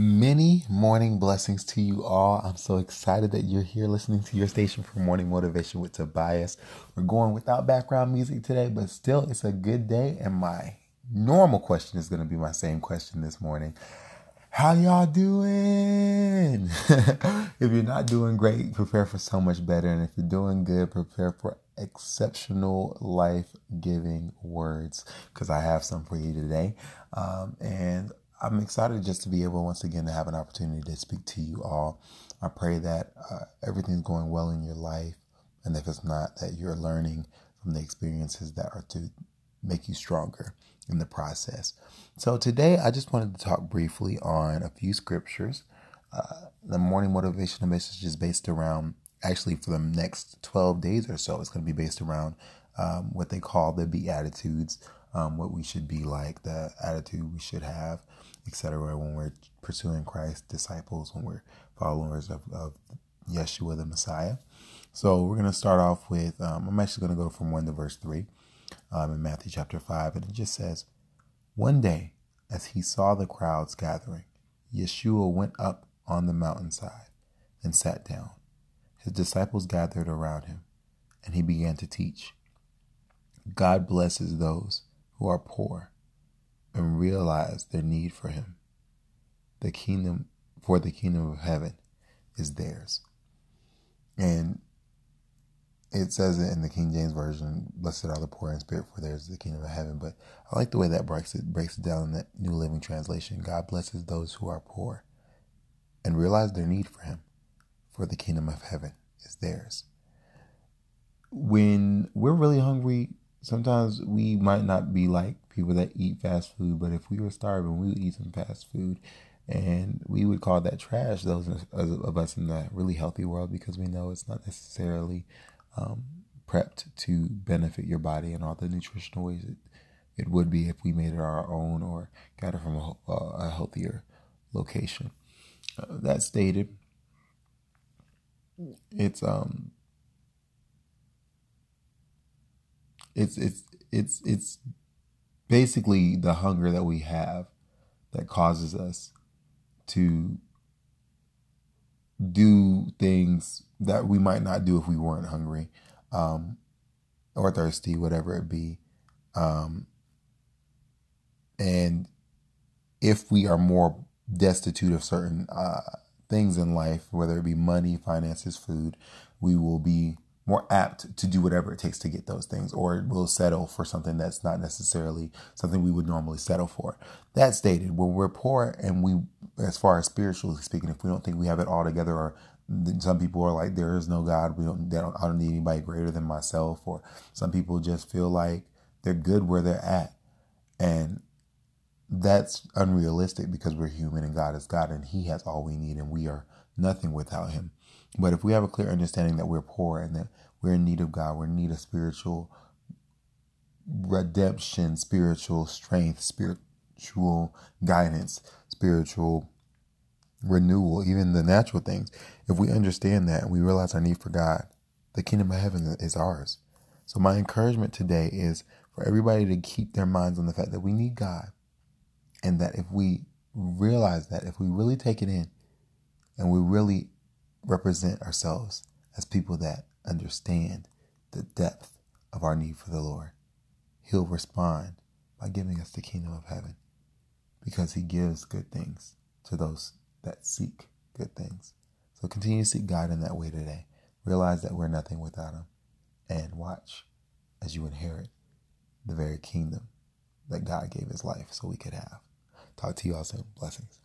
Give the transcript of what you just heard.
Many morning blessings to you all. I'm so excited that you're here listening to your station for morning motivation with Tobias. We're going without background music today, but still, it's a good day. And my normal question is going to be my same question this morning. How y'all doing? if you're not doing great, prepare for so much better. And if you're doing good, prepare for exceptional life giving words because I have some for you today. Um, and I'm excited just to be able once again to have an opportunity to speak to you all. I pray that uh, everything's going well in your life, and if it's not, that you're learning from the experiences that are to make you stronger in the process. So today, I just wanted to talk briefly on a few scriptures. Uh, the morning motivational message is based around actually for the next 12 days or so. It's going to be based around um, what they call the Beatitudes, um, what we should be like, the attitude we should have etc. When we're pursuing Christ, disciples, when we're followers of, of Yeshua the Messiah. So we're going to start off with, um, I'm actually going to go from 1 to verse 3 um, in Matthew chapter 5. And it just says, One day, as he saw the crowds gathering, Yeshua went up on the mountainside and sat down. His disciples gathered around him, and he began to teach. God blesses those who are poor and realize their need for him. The kingdom for the kingdom of heaven is theirs. And it says it in the King James Version, blessed are the poor in spirit, for theirs is the kingdom of heaven. But I like the way that breaks it breaks it down in that New Living Translation. God blesses those who are poor and realize their need for him, for the kingdom of heaven is theirs. When we're really hungry, sometimes we might not be like people that eat fast food, but if we were starving, we would eat some fast food. And we would call that trash, those of us in the really healthy world, because we know it's not necessarily um, prepped to benefit your body in all the nutritional ways it, it would be if we made it our own or got it from a, a healthier location. Uh, that stated, it's um it's it's it's it's basically the hunger that we have that causes us to do things that we might not do if we weren't hungry um, or thirsty, whatever it be. Um, and if we are more destitute of certain uh, things in life, whether it be money, finances, food, we will be more apt to do whatever it takes to get those things, or we'll settle for something that's not necessarily something we would normally settle for. That stated, when we're poor and we, as far as spiritually speaking, if we don't think we have it all together, or some people are like, there is no God, we don't, don't I don't need anybody greater than myself, or some people just feel like they're good where they're at. And that's unrealistic because we're human and God is God and He has all we need and we are nothing without Him. But if we have a clear understanding that we're poor and that we're in need of God, we're in need of spiritual redemption, spiritual strength, spiritual guidance, spiritual renewal, even the natural things. If we understand that and we realize our need for God, the kingdom of heaven is ours. So my encouragement today is for everybody to keep their minds on the fact that we need God and that if we realize that, if we really take it in and we really represent ourselves as people that understand the depth of our need for the Lord. He'll respond by giving us the kingdom of heaven because he gives good things to those that seek good things. So continue to seek God in that way today. Realize that we're nothing without him and watch as you inherit the very kingdom that God gave his life so we could have. Talk to you all soon. Blessings.